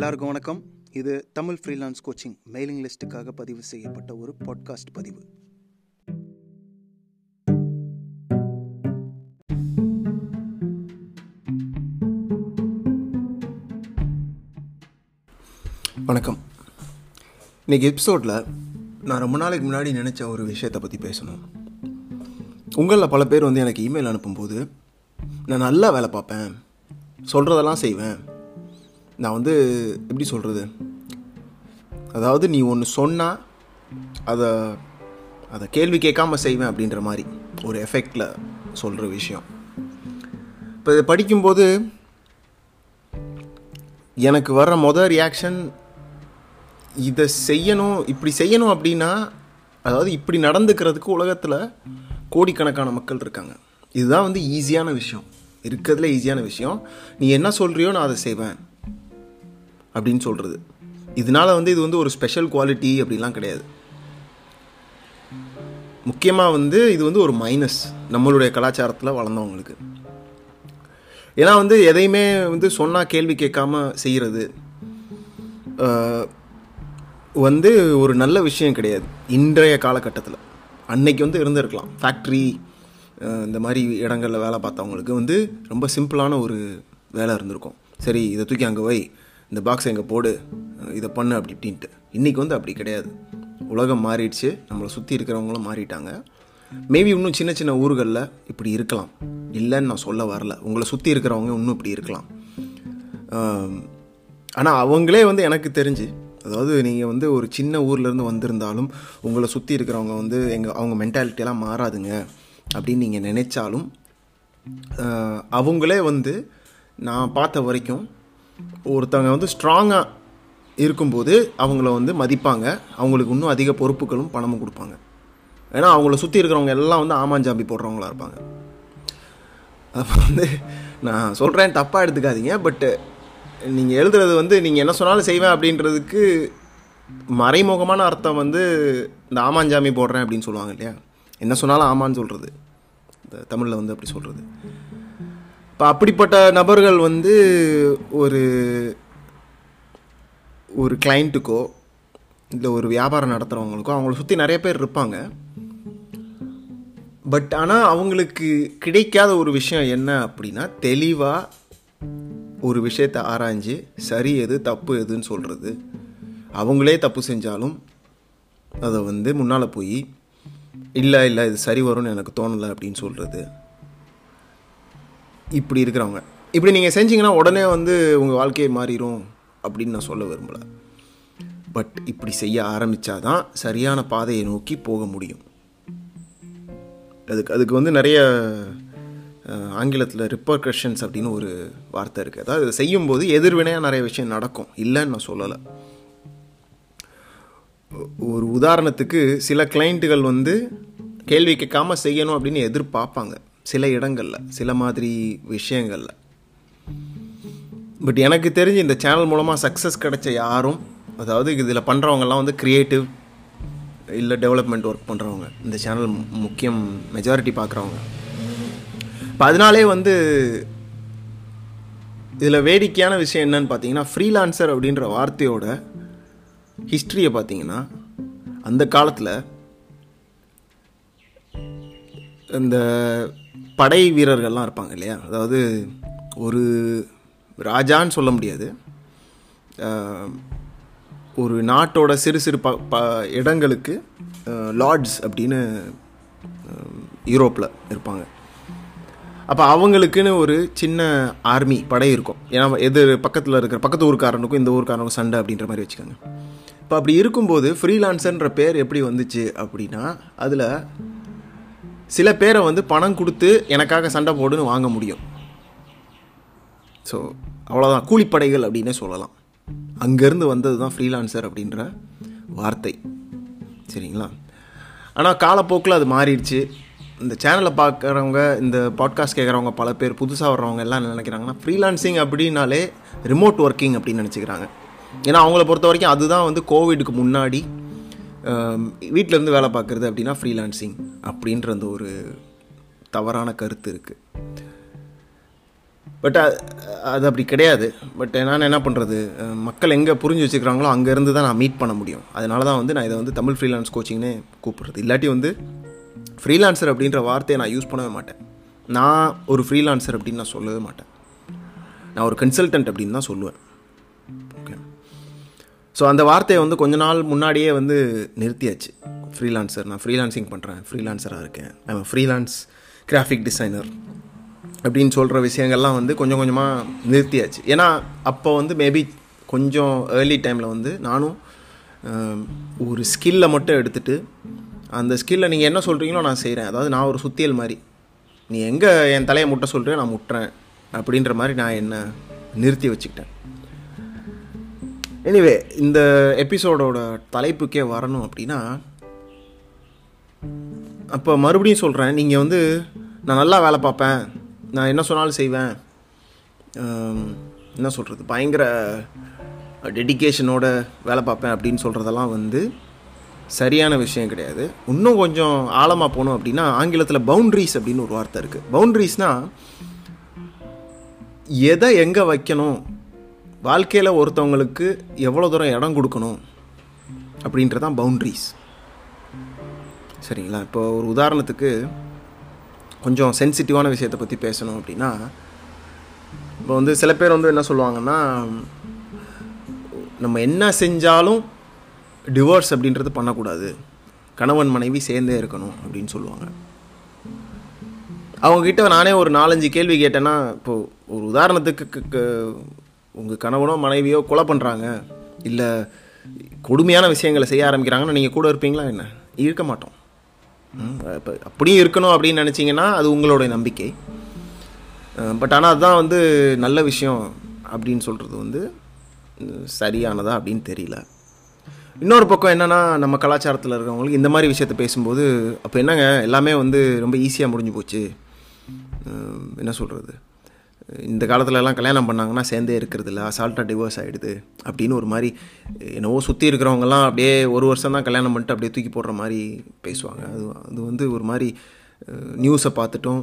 எல்லாருக்கும் வணக்கம். இது தமிழ் ஃப்ரீலான்ஸ் கோச்சிங் மெயிலிங் லிஸ்ட்டுக்காக பதிவு செய்யப்பட்ட ஒரு பாட்காஸ்ட் பதிவு. வணக்கம். இன்றைக்கி எபிசோடில் நான் ரொம்ப நாளைக்கு முன்னாடி நினச்ச ஒரு விஷயத்தை பற்றி பேசணும். உங்களில் பல பேர் வந்து எனக்கு இமெயில் அனுப்பும்போது நான் நல்லா வேலை பார்ப்பேன். சொல்கிறதெல்லாம் செய்வேன். நான் வந்து எப்படி சொல்கிறது அதாவது நீ ஒன்று சொன்னால் அதை அதை கேள்வி கேட்காம செய்வேன் அப்படின்ற மாதிரி ஒரு எஃபெக்டில் சொல்கிற விஷயம். இப்போ இதை படிக்கும்போது எனக்கு வர்ற மொதல் ரியாக்ஷன் இதை செய்யணும் இப்படி செய்யணும் அப்படின்னா அதாவது இப்படி நடந்துக்கிறதுக்கு உலகத்தில் கோடிக்கணக்கான மக்கள் இருக்காங்க. இதுதான் வந்து ஈஸியான விஷயம். இருக்கிறதுல ஈஸியான விஷயம். நீ என்ன சொல்கிறியோ நான் அதை செய்வேன். அப்படின்னு சொல்கிறது இதனால வந்து இது வந்து ஒரு ஸ்பெஷல் குவாலிட்டி அப்படிலாம் கிடையாது. முக்கியமாக வந்து இது வந்து ஒரு மைனஸ் நம்மளுடைய கலாச்சாரத்தில் வளர்ந்தவங்களுக்கு. ஏன்னா வந்து எதையுமே வந்து சொன்னால் கேள்வி கேட்காம செய்கிறது வந்து ஒரு நல்ல விஷயம் கிடையாது. இன்றைய காலகட்டத்தில். அன்னைக்கு வந்து இருந்திருக்கலாம். ஃபேக்ட்ரி இந்த மாதிரி இடங்களில் வேலை பார்த்தவங்களுக்கு வந்து ரொம்ப சிம்பிளான ஒரு வேலை இருந்திருக்கும். சரி இதை தூக்கி அங்கே வை. இந்த பாக்ஸ் எங்கே போடு இதை பண்ணு அப்படி இப்படின்ட்டு. இன்றைக்கி வந்து அப்படி கிடையாது. உலகம் மாறிடுச்சு. நம்மளை சுற்றி இருக்கிறவங்களும் மாறிட்டாங்க. மேபி இன்னும் சின்ன சின்ன ஊர்களில் இப்படி இருக்கலாம். இல்லைன்னு நான் சொல்ல வரல. உங்களை சுற்றி இருக்கிறவங்க இன்னும் இப்படி இருக்கலாம். ஆனால் அவங்களே வந்து எனக்கு தெரிஞ்சு அதாவது நீங்கள் வந்து ஒரு சின்ன ஊர்லேருந்து வந்திருந்தாலும் உங்களை சுற்றி இருக்கிறவங்க வந்து எங்கள் அவங்க மென்டாலிட்டியெல்லாம் மாறாதுங்க அப்படின்னு நீங்கள் நினைச்சாலும் அவங்களே வந்து நான் பார்த்த வரைக்கும் ஒருத்தவங்க வந்து ஸ்ட்ராங்காக இருக்கும்போது அவங்கள வந்து மதிப்பாங்க. அவங்களுக்கு இன்னும் அதிக பொறுப்புகளும் பணமும் கொடுப்பாங்க. ஏன்னா அவங்கள சுற்றி இருக்கிறவங்க எல்லாம் வந்து ஆமாஞ்சாம்பி போடுறவங்களா இருப்பாங்க. அப்போ வந்து நான் சொல்கிறேன் தப்பாக எடுத்துக்காதீங்க. பட்டு நீங்கள் எழுதுறது வந்து நீங்கள் என்ன சொன்னாலும் செய்வேன் அப்படின்றதுக்கு மறைமுகமான அர்த்தம் வந்து இந்த ஆமாஞ்சாமி போடுறேன் அப்படின்னு சொல்லுவாங்க இல்லையா? என்ன சொன்னாலும் ஆமான்னு சொல்கிறது இந்த தமிழில் வந்து அப்படி சொல்கிறது இப்போ அப்படிப்பட்ட நபர்கள் வந்து ஒரு ஒரு கிளைண்ட்டுக்கோ இல்லை ஒரு வியாபாரம் நடத்துகிறவங்களுக்கோ அவங்கள சுற்றி நிறைய பேர் இருப்பாங்க. பட் ஆனால் அவங்களுக்கு கிடைக்காத ஒரு விஷயம் என்ன அப்படின்னா தெளிவாக ஒரு விஷயத்தை ஆராய்ஞ்சு சரி எது தப்பு எதுன்னு சொல்கிறது அவங்களே தப்பு செஞ்சாலும் அதை வந்து முன்னால் போய் இல்லை இல்லை இது சரி வரும்னு எனக்கு தோணலை அப்படின்னு சொல்கிறது இப்படி இருக்கிறவங்க. இப்படி நீங்கள் செஞ்சீங்கன்னா உடனே வந்து உங்கள் வாழ்க்கையை மாறிடும் அப்படின்னு நான் சொல்ல விரும்பலை. பட் இப்படி செய்ய ஆரம்பித்தாதான் சரியான பாதையை நோக்கி போக முடியும். அதுக்கு அதுக்கு வந்து நிறைய ஆங்கிலத்தில் ரிப்பர்கஷன்ஸ் அப்படின்னு ஒரு வார்த்தை இருக்குது அதாவது இதை செய்யும்போது எதிர்வினையாக நிறைய விஷயம் நடக்கும். இல்லைன்னு நான் சொல்லலை. ஒரு உதாரணத்துக்கு சில கிளைண்ட்டுகள் வந்து கேள்வி கேட்காம செய்யணும் அப்படின்னு எதிர்பார்ப்பாங்க. சில இடங்களில் சில மாதிரி விஷயங்களில். பட் எனக்கு தெரிஞ்சு இந்த சேனல் மூலமாக சக்ஸஸ் கிடைச்ச யாரும் அதாவது இதில் பண்ணுறவங்கலாம் வந்து க்ரியேட்டிவ் இல்லை டெவலப்மெண்ட் ஒர்க் பண்ணுறவங்க இந்த சேனல் முக்கியம் மெஜாரிட்டி பார்க்குறவங்க இப்போ அதனாலே வந்து இதில் வேடிக்கையான விஷயம் என்னன்னு பார்த்தீங்கன்னா ஃப்ரீலான்சர் அப்படின்ற வார்த்தையோட ஹிஸ்ட்ரியை பார்த்தீங்கன்னா அந்த காலத்தில் இந்த படை வீரர்கள்லாம் இருப்பாங்க இல்லையா? அதாவது ஒரு ராஜான்னு சொல்ல முடியாது. ஒரு நாட்டோட சிறு சிறு ப ப இடங்களுக்கு லார்ட்ஸ் அப்படின்னு யூரோப்பில் இருப்பாங்க. அப்போ அவங்களுக்குன்னு ஒரு சின்ன ஆர்மி படை இருக்கும். ஏன்னா எது பக்கத்தில் இருக்கிற பக்கத்து ஊருக்காரனுக்கும் இந்த ஊருக்காரனுக்கும் சண்டை அப்படின்ற மாதிரி வச்சுக்கோங்க. இப்போ அப்படி இருக்கும்போது ஃப்ரீலான்சர்ன்ற பேர் எப்படி வந்துச்சு அப்படின்னா அதில் சில பேரை வந்து பணம் கொடுத்து எனக்காக சண்டை போடுன்னு வாங்க முடியும். ஸோ அவ்வளோதான் கூலிப்படைகள் அப்படின்னே சொல்லலாம். அங்கேருந்து வந்தது தான் ஃப்ரீலான்சர் அப்படின்ற வார்த்தை. சரிங்களா? ஆனால் காலப்போக்கில் அது மாறிடுச்சு. இந்த சேனலை பார்க்குறவங்க இந்த பாட்காஸ்ட் கேட்குறவங்க பல பேர் புதுசாக வர்றவங்க எல்லாம் நினைக்கிறாங்கன்னா ஃப்ரீலான்சிங் அப்படின்னாலே ரிமோட் ஒர்க்கிங் அப்படின்னு நினச்சிக்கிறாங்க. ஏன்னா அவங்கள பொறுத்த வரைக்கும் அதுதான் வந்து கோவிடுக்கு முன்னாடி வீட்டிலேருந்து வேலை பார்க்குறது அப்படின்னா ஃப்ரீலான்சிங் அப்படின்ற அந்த ஒரு தவறான கருத்து இருக்குது பட் அது அப்படி கிடையாது. பட் நான் என்ன பண்ணுறது மக்கள் எங்கே புரிஞ்சு வச்சுக்கிறாங்களோ அங்கேருந்து தான் நான் மீட் பண்ண முடியும். அதனால தான் வந்து நான் இதை வந்து தமிழ் ஃப்ரீலான்ஸ் கோச்சிங்னே கூப்பிட்றது. இல்லாட்டி வந்து ஃப்ரீலான்சர் அப்படின்ற வார்த்தையை நான் யூஸ் பண்ணவே மாட்டேன். நான் ஒரு ஃப்ரீலான்சர் அப்படின்னு நான் சொல்லவே மாட்டேன். நான் ஒரு கன்சல்டன்ட் அப்படின்னு தான் சொல்லுவேன். ஸோ அந்த வார்த்தையை வந்து கொஞ்ச நாள் முன்னாடியே வந்து நிறுத்தியாச்சு. ஃப்ரீலான்சர் நான் ஃப்ரீலான்சிங் பண்ணுறேன் ஃப்ரீலான்சராக இருக்கேன். ஐம் ஃப்ரீலான்ஸ் கிராஃபிக் டிசைனர் அப்படின்னு சொல்கிற விஷயங்கள்லாம் வந்து கொஞ்சம் கொஞ்சமாக நிறுத்தியாச்சு. ஏன்னா அப்போ வந்து மேபி கொஞ்சம் ஏர்லி டைமில் வந்து நானும் ஒரு ஸ்கில்லை மட்டும் எடுத்துகிட்டு அந்த ஸ்கில்லை நீங்கள் என்ன சொல்கிறீங்களோ நான் செய்கிறேன் அதாவது நான் ஒரு சுத்தியல் மாதிரி. நீ எங்கே என் தலையை முட்ட சொல்கிறேன் நான் முட்டுறேன். அப்படின்ற மாதிரி நான் என்ன நிறுத்தி வச்சுக்கிட்டேன். எனிவே இந்த எபிசோடோட தலைப்புக்கே வரணும் அப்படின்னா அப்போ மறுபடியும் சொல்கிறேன் நீங்கள் வந்து நான் நல்லா வேலை பார்ப்பேன். நான் என்ன சொன்னாலும் செய்வேன். என்ன சொல்கிறது பயங்கர டெடிகேஷனோட வேலை பார்ப்பேன் அப்படின்னு சொல்கிறதெல்லாம் வந்து சரியான விஷயம் கிடையாது. இன்னும் கொஞ்சம் ஆழமாக போகணும் அப்படின்னா ஆங்கிலத்தில் பவுண்ட்ரிஸ் அப்படின்னு ஒரு வார்த்தை இருக்குது பவுண்ட்ரிஸ்னால் எதை எங்கே வைக்கணும்? வாழ்க்கையில் ஒருத்தவங்களுக்கு எவ்வளோ தூரம் இடம் கொடுக்கணும் அப்படின்றதான் பவுண்ட்ரிஸ் சரிங்களா? இப்போ ஒரு உதாரணத்துக்கு கொஞ்சம் சென்சிட்டிவான விஷயத்தை பற்றி பேசணும் அப்படின்னா இப்போ வந்து சில பேர் வந்து என்ன சொல்லுவாங்கன்னா நம்ம என்ன செஞ்சாலும் டிவோர்ஸ் அப்படின்றது பண்ணக்கூடாது. கணவன் மனைவி சேர்ந்தே இருக்கணும் அப்படின்னு சொல்லுவாங்க. அவங்கக்கிட்ட நானே ஒரு நாலஞ்சு கேள்வி கேட்டேன்னா இப்போது ஒரு உதாரணத்துக்கு உங்கள் கணவனோ மனைவியோ கொலை பண்ணுறாங்க இல்லை கொடுமையான விஷயங்களை செய்ய ஆரம்பிக்கிறாங்கன்னா நீங்கள் கூட இருப்பீங்களா என்ன? இருக்க மாட்டோம். இப்போ அப்படியும் இருக்கணும் அப்படின்னு நினச்சிங்கன்னா அது உங்களுடைய நம்பிக்கை. பட் ஆனால் அதுதான் வந்து நல்ல விஷயம் அப்படின்னு சொல்கிறது வந்து சரியானதா அப்படின்னு தெரியல. இன்னொரு பக்கம் என்னென்னா நம்ம கலாச்சாரத்தில் இருக்கிறவங்களுக்கு இந்த மாதிரி விஷயத்த பேசும்போது அப்போ என்னங்க எல்லாமே வந்து ரொம்ப ஈஸியாக முடிஞ்சு போச்சு. என்ன சொல்கிறது இந்த காலத்துலலாம் கல்யாணம் பண்ணாங்கன்னா சேர்ந்தே இருக்கிறது இல்லை அசால்ட்டாக டிவோர்ஸ் ஆகிடுது அப்படின்னு ஒரு மாதிரி என்னவோ சுற்றி இருக்கிறவங்கலாம் அப்படியே ஒரு வருஷம் தான் கல்யாணம் பண்ணிட்டு அப்படியே தூக்கி போடுற மாதிரி பேசுவாங்க. அது அது வந்து ஒரு மாதிரி நியூஸை பார்த்துட்டும்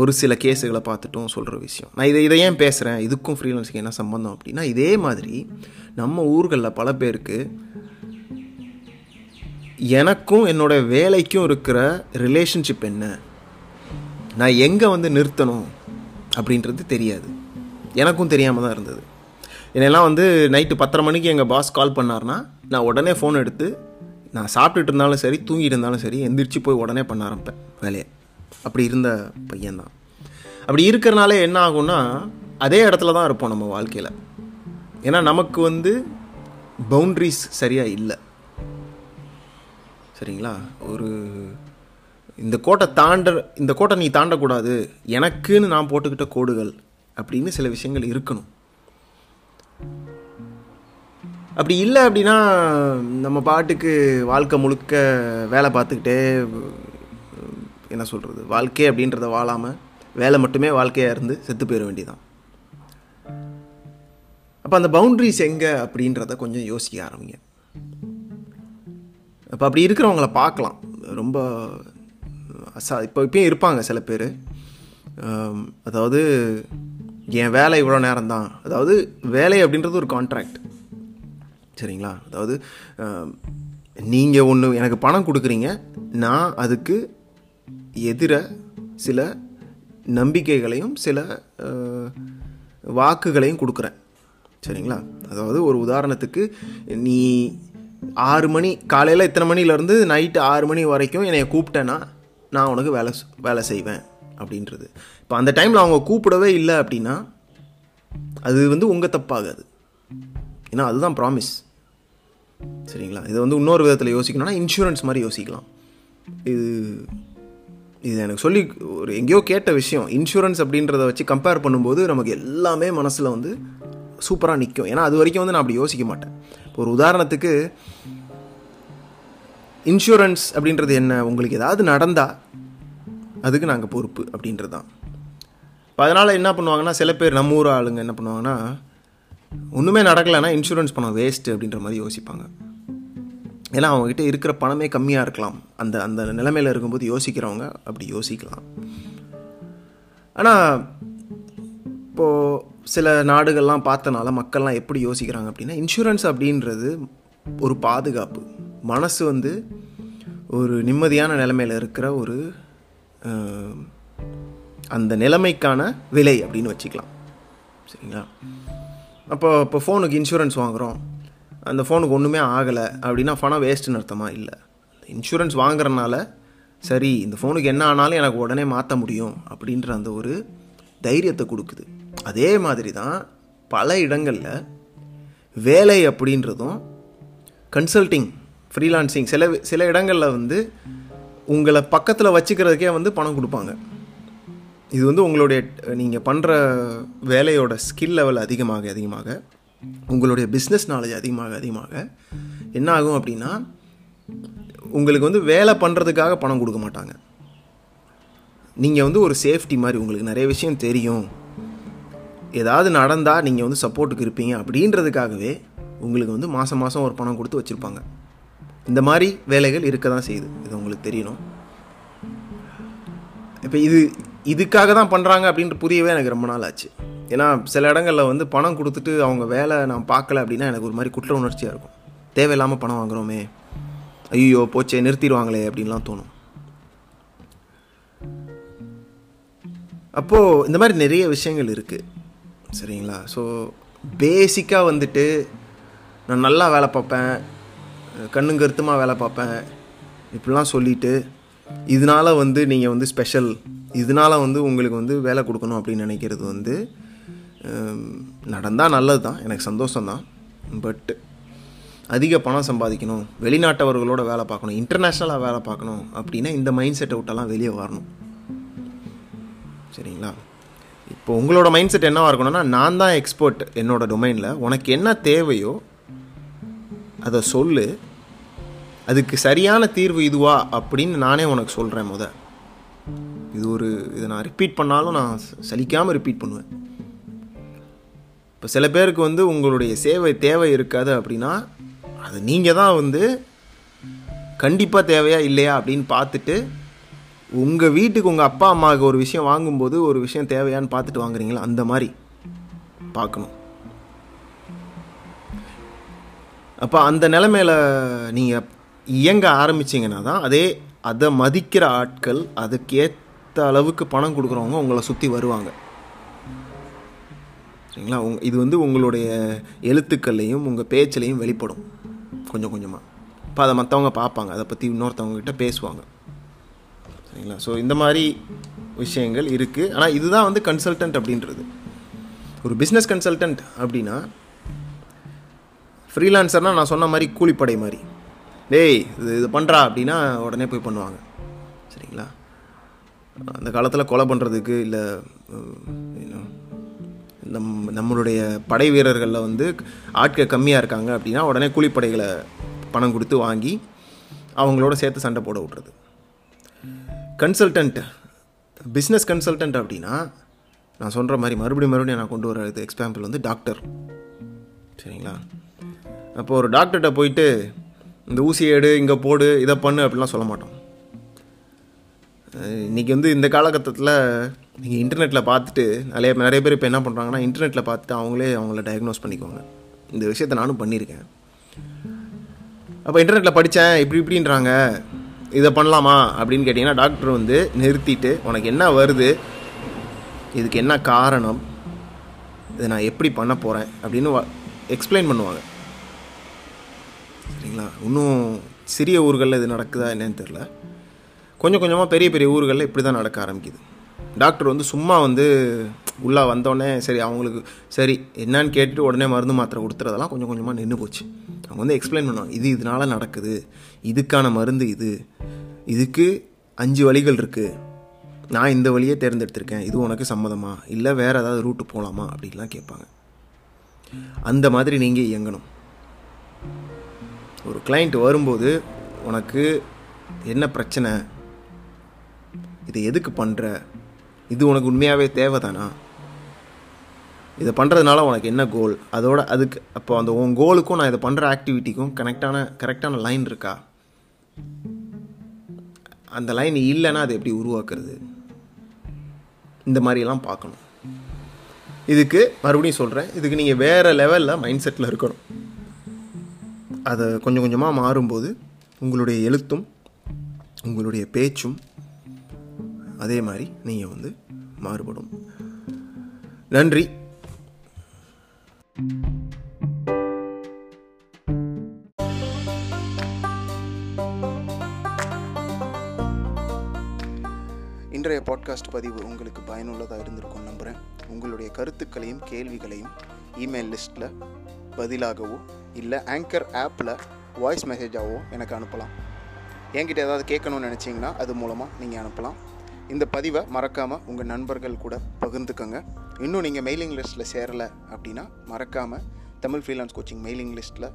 ஒரு சில கேஸுகளை பார்த்துட்டும் சொல்கிற விஷயம். நான் இதை இதை ஏன் பேசுகிறேன் இதுக்கும் ஃப்ரீலான்ஸுக்கு என்ன சம்பந்தம் அப்படின்னா இதே மாதிரி நம்ம ஊர்களில் பல பேருக்கு எனக்கும் என்னோட வேலைக்கும் இருக்கிற ரிலேஷன்ஷிப் என்ன? நான் எங்கே வந்து நிறுத்தணும்? அப்படின்றது தெரியாது. எனக்கும் தெரியாமல் தான் இருந்தது. என்னெல்லாம் வந்து நைட்டு பத்தரை மணிக்கு எங்கள் பாஸ் கால் பண்ணார்னா நான் உடனே ஃபோன் எடுத்து நான் சாப்பிட்டுட்டு இருந்தாலும் சரி தூங்கிட்டு இருந்தாலும் சரி எந்திரிச்சு போய் உடனே பண்ண ஆரம்பிப்பேன் வேலையை. அப்படி இருந்த பையன்தான் அப்படி இருக்கிறனால என்ன ஆகும்னா அதே இடத்துல தான் இருப்போம் நம்ம வாழ்க்கையில். ஏன்னா நமக்கு வந்து பவுண்ட்ரிஸ் சரியாக இல்லை. சரிங்களா? ஒரு இந்த கோட்டை தாண்ட இந்த கோட்டை நீ தாண்டக்கூடாது எனக்குன்னு நான் போட்டுக்கிட்ட கோடுகள் அப்படின்னு சில விஷயங்கள் இருக்கணும். அப்படி இல்லை அப்படின்னா நம்ம பாட்டுக்கு வாழ்க்கை முழுக்க வேலை பார்த்துக்கிட்டே என்ன சொல்கிறது வாழ்க்கை அப்படின்றத வாழாமல் வேலை மட்டுமே வாழ்க்கையாக இருந்து செத்து போயிட வேண்டியதான் அப்போ அந்த பவுண்ட்ரிஸ் எங்கே அப்படின்றத கொஞ்சம் யோசிக்க ஆரம்பிங்க. அப்போ அப்படி இருக்கிறவங்கள பார்க்கலாம். ரொம்ப அசா இப்போ இப்பயும் இருப்பாங்க சில பேர். அதாவது என் வேலை இவ்வளோ நேரம் தான் அதாவது வேலை அப்படின்றது ஒரு கான்ட்ராக்ட் சரிங்களா? அதாவது நீங்கள் ஒன்று எனக்கு பணம் கொடுக்குறீங்க. நான் அதுக்கு எதிர சில நம்பிக்கைகளையும் சில வாக்குகளையும் கொடுக்குறேன். சரிங்களா? அதாவது ஒரு உதாரணத்துக்கு நீ ஆறு மணி காலையில் இத்தனை மணிலேருந்து நைட்டு ஆறு மணி வரைக்கும் என்னை கூப்பிட்டேன்னா நான் உனக்கு வேலை வேலை செய்வேன் அப்படின்றது. இப்போ அந்த டைமில் அவங்க கூப்பிடவே இல்லை அப்படின்னா அது வந்து உங்கள் தப்பாகாது. ஏன்னா அதுதான் ப்ராமிஸ் சரிங்களா? இதை வந்து இன்னொரு விதத்தில் யோசிக்கணும்னா இன்சூரன்ஸ் மாதிரி யோசிக்கலாம். இது இது எனக்கு சொல்லி ஒரு எங்கேயோ கேட்ட விஷயம். இன்சூரன்ஸ் அப்படின்றத வச்சு கம்பேர் பண்ணும்போது நமக்கு எல்லாமே மனசில் வந்து சூப்பராக நிற்கும் ஏன்னா அது வரைக்கும் வந்து நான் அப்படி யோசிக்க மாட்டேன். இப்போ ஒரு உதாரணத்துக்கு இன்சூரன்ஸ் அப்படின்றது என்ன? உங்களுக்கு ஏதாவது நடந்தால் அதுக்கு நாங்கள் பொறுப்பு அப்படின்றது தான் இப்போ அதனால் என்ன பண்ணுவாங்கன்னா சில பேர் நம்ம ஊர் ஆளுங்க என்ன பண்ணுவாங்கன்னா ஒன்றுமே நடக்கலைன்னா இன்சூரன்ஸ் பணம் வேஸ்ட்டு அப்படின்ற மாதிரி யோசிப்பாங்க. ஏன்னா அவங்ககிட்ட இருக்கிற பணமே கம்மியாக இருக்கலாம். அந்த அந்த நிலைமையில் இருக்கும்போது யோசிக்கிறவங்க அப்படி யோசிக்கலாம். ஆனால் இப்போது சில நாடுகள்லாம் பார்த்தனால மக்கள்லாம் எப்படி யோசிக்கிறாங்க அப்படின்னா இன்சூரன்ஸ் அப்படின்றது ஒரு பாதுகாப்பு. மனசு வந்து ஒரு நிம்மதியான நிலைமையில் இருக்கிற ஒரு அந்த நிலைமைக்கான விலை அப்படின்னு வச்சுக்கலாம். சரிங்களா? அப்போ இப்போ ஃபோனுக்கு இன்சூரன்ஸ் வாங்குகிறோம் அந்த ஃபோனுக்கு ஒன்றுமே ஆகலை அப்படின்னா பணம் வேஸ்ட்டுன்னு அர்த்தமா? இல்லை. இன்சூரன்ஸ் வாங்குறனால சரி இந்த ஃபோனுக்கு என்ன ஆனாலும் எனக்கு உடனே மாற்ற முடியும் அப்படின்ற அந்த ஒரு தைரியத்தை கொடுக்குது. அதே மாதிரி தான் பல இடங்களில் வேலை அப்படின்றதும் கன்சல்டிங் ஃப்ரீலான்சிங் சில சில இடங்களில் வந்து உங்களை பக்கத்தில் வச்சுக்கிறதுக்கே வந்து பணம் கொடுப்பாங்க. இது வந்து உங்களுடைய நீங்கள் பண்ணுற வேலையோட ஸ்கில் லெவல் அதிகமாக அதிகமாக உங்களுடைய பிஸ்னஸ் நாலேஜ் அதிகமாக அதிகமாக என்ன ஆகும் அப்படின்னா உங்களுக்கு வந்து வேலை பண்ணுறதுக்காக பணம் கொடுக்க மாட்டாங்க. நீங்கள் வந்து ஒரு சேஃப்டி மாதிரி உங்களுக்கு நிறைய விஷயம் தெரியும். ஏதாவது நடந்தால் நீங்கள் வந்து சப்போர்ட்டுக்கு இருப்பீங்க அப்படின்றதுக்காகவே உங்களுக்கு வந்து மாதம் மாதம் ஒரு பணம் கொடுத்து வச்சுருப்பாங்க. இந்த மாதிரி வேலைகள் இருக்க தான் செய்யுது. இது உங்களுக்கு தெரியணும். இப்போ இது இதுக்காக தான் பண்ணுறாங்க அப்படின்ற புரியவே எனக்கு ரொம்ப நாள் ஆச்சு. ஏன்னா சில இடங்களில் வந்து பணம் கொடுத்துட்டு அவங்க வேலை நான் பார்க்கல அப்படின்னா எனக்கு ஒரு மாதிரி குற்ற உணர்ச்சியாக இருக்கும். தேவையில்லாமல் பணம் வாங்குறோமே. ஐயோ போச்சே நிறுத்திடுவாங்களே அப்படின்லாம் தோணும். அப்போது இந்த மாதிரி நிறைய விஷயங்கள் இருக்குது சரிங்களா? ஸோ பேசிக்காக வந்துட்டு நான் நல்லா வேலை பார்ப்பேன். கண்ணும் கருத்துமாக வேலை பார்ப்பேன். இப்படிலாம் சொல்லிவிட்டு இதனால வந்து நீங்கள் வந்து ஸ்பெஷல் இதனால வந்து உங்களுக்கு வந்து வேலை கொடுக்கணும் அப்படின்னு நினைக்கிறது வந்து நடந்தால் நல்லது தான் எனக்கு சந்தோஷம்தான். பட் அதிக பணம் சம்பாதிக்கணும். வெளிநாட்டவர்களோட வேலை பார்க்கணும். இன்டர்நேஷ்னலாக வேலை பார்க்கணும் அப்படின்னா இந்த மைண்ட் செட்டை விட்டெல்லாம் வெளியே வரணும். சரிங்களா? இப்போ உங்களோட மைண்ட் செட் என்னவாக இருக்கணும்னா நான் தான் எக்ஸ்பர்ட் என்னோடய டொமைனில் உனக்கு என்ன தேவையோ அதை சொல்லு. அதுக்கு சரியான தீர்வு இதுவா அப்படின்னு நானே உனக்கு சொல்கிறேன் முத. இது ஒரு இதை நான் ரிப்பீட் பண்ணாலும் நான் சலிக்காமல் ரிப்பீட் பண்ணுவேன். இப்போ சில பேருக்கு வந்து உங்களுடைய சேவை தேவை இருக்காது அப்படின்னா அது நீங்கள் தான் வந்து கண்டிப்பாக தேவையா இல்லையா அப்படின்னு பார்த்துட்டு உங்கள் வீட்டுக்கு உங்கள் அப்பா அம்மாவுக்கு ஒரு விஷயம் வாங்கும்போது ஒரு விஷயம் தேவையான்னு பார்த்துட்டு வாங்குறீங்களா? அந்த மாதிரி பார்க்கணும். அப்போ அந்த நிலமையில நீங்கள் இயங்க ஆரம்பிச்சிங்கன்னா தான் அதே அதை மதிக்கிற ஆட்கள் அதுக்கேற்ற அளவுக்கு பணம் கொடுக்குறவங்க உங்களை சுற்றி வருவாங்க. சரிங்களா? உங் இது வந்து உங்களுடைய எழுத்துக்கள்லையும் உங்கள் பேச்சிலையும் வெளிப்படும். கொஞ்சம் கொஞ்சமாக இப்போ அதை மற்றவங்க பார்ப்பாங்க. அதை பற்றி இன்னொருத்தவங்ககிட்ட பேசுவாங்க. சரிங்களா? ஸோ இந்த மாதிரி விஷயங்கள் இருக்குது ஆனால் இதுதான் வந்து கன்சல்டன்ட் அப்படின்றது. ஒரு பிஸ்னஸ் கன்சல்டன்ட் அப்படின்னா ஃப்ரீலான்சர்னால் நான் சொன்ன மாதிரி கூலிப்படை மாதிரி. டேய் இது இது பண்ணுறா அப்படின்னா உடனே போய் பண்ணுவாங்க. சரிங்களா? அந்த காலத்தில் கொலை பண்ணுறதுக்கு இல்லை நம் நம்மளுடைய படை வீரர்களில் வந்து ஆட்கள் கம்மியாக இருக்காங்க அப்படின்னா உடனே கூலிப்படைகளை பணம் கொடுத்து வாங்கி அவங்களோட சேர்த்து சண்டை போட விட்றது கன்சல்டன்ட் பிஸ்னஸ் கன்சல்டன்ட் அப்படின்னா நான் சொல்கிற மாதிரி மறுபடியும் மறுபடியும் நான் கொண்டு வர எக்ஸாம்பிள் வந்து டாக்டர் சரிங்களா? அப்போ ஒரு டாக்டர்கிட்ட போயிட்டு இந்த ஊசி எடு இங்கே போடு இதை பண்ணு அப்படிலாம் சொல்ல மாட்டோம். இன்றைக்கி வந்து இந்த காலகட்டத்தில் நீங்கள் இன்டர்நெட்டில் பார்த்துட்டு நிறைய நிறைய பேர் இப்போ என்ன பண்ணுறாங்கன்னா இன்டர்நெட்டில் பார்த்துட்டு அவங்களே அவங்கள டயக்னோஸ் பண்ணிக்குவாங்க. இந்த விஷயத்தை நானும் பண்ணியிருக்கேன். அப்போ இன்டர்நெட்டில் படித்தேன் இப்படி இப்படின்றாங்க. இதை பண்ணலாமா? அப்படின்னு கேட்டிங்கன்னா டாக்டர் வந்து நிறுத்திட்டு உனக்கு என்ன வருது? இதுக்கு என்ன காரணம்? இதை நான் எப்படி பண்ண போகிறேன் அப்படின்னு எக்ஸ்பிளைன் பண்ணுவாங்க. சரிங்களா இன்னும் சிறிய ஊர்களில் இது நடக்குதா என்னன்னு தெரில கொஞ்சம் கொஞ்சமாக பெரிய பெரிய ஊர்களில் இப்படி தான் நடக்க ஆரம்பிக்குது. டாக்டர் வந்து சும்மா வந்து உள்ளே வந்தோடனே சரி அவங்களுக்கு சரி என்னன்னு கேட்டுட்டு உடனே மருந்து மாத்திரை கொடுத்துறதெல்லாம் கொஞ்சம் கொஞ்சமாக நின்று போச்சு. அவங்க வந்து எக்ஸ்பிளைன் பண்ணுவாங்க இது இதனால் நடக்குது இதுக்கான மருந்து இது இதுக்கு அஞ்சு வழிகள் இருக்குது நான் இந்த வழியே தேர்ந்தெடுத்திருக்கேன் இது உனக்கு சம்மதமா? இல்லை வேறு ஏதாவது ரூட்டு போகலாமா அப்படின்லாம் கேட்பாங்க. அந்த மாதிரி நீங்கள் இயங்கணும். ஒரு கிளைண்ட் வரும்போது உனக்கு என்ன பிரச்சனை? இதை எதுக்கு பண்ணுற இது உனக்கு உண்மையாகவே தேவை தானா இதை பண்ணுறதுனால உனக்கு என்ன கோல் அதோட அதுக்கு அப்போ அந்த உன் கோலுக்கும் நான் இதை பண்ணுற ஆக்டிவிட்டிக்கும் கனெக்டான கரெக்டான லைன் இருக்கா? அந்த லைன் இல்லைன்னா அதை எப்படி உருவாக்குறது? இந்த மாதிரிலாம் பார்க்கணும். இதுக்கு மறுபடியும் சொல்கிறேன் இதுக்கு நீங்கள் வேறு லெவலில் மைண்ட் செட்டில் இருக்கணும். அதை கொஞ்சம் கொஞ்சமாக மாறும்போது உங்களுடைய எழுத்தும் உங்களுடைய பேச்சும் அதே மாதிரி நீங்கள் வந்து மாறுபடும். நன்றி. இன்றைய பாட்காஸ்ட் பதிவு உங்களுக்கு பயனுள்ளதாக இருந்திருக்கும் நம்புகிறேன் உங்களுடைய கருத்துக்களையும் கேள்விகளையும் இமெயில் லிஸ்ட்டில் பதிலாகவோ இல்லை ஆங்கர் ஆப்பில் வாய்ஸ் மெசேஜாகவோ எனக்கு அனுப்பலாம். என்கிட்ட ஏதாவது கேட்கணும்னு நினச்சிங்கன்னா அது மூலமாக நீங்கள் அனுப்பலாம். இந்த பதிவை மறக்காமல் உங்கள் நண்பர்கள் கூட பகிர்ந்துக்கோங்க. இன்னும் நீங்கள் மெயிலிங் லிஸ்ட்டில் சேரலை அப்படின்னா மறக்காமல் தமிழ் ஃப்ரீலான்ஸ் கோச்சிங் மெயிலிங் லிஸ்ட்டில்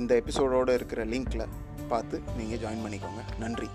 இந்த எபிசோடோடு இருக்கிற லிங்க்கில் பார்த்து நீங்கள் ஜாயின் பண்ணிக்கோங்க. நன்றி.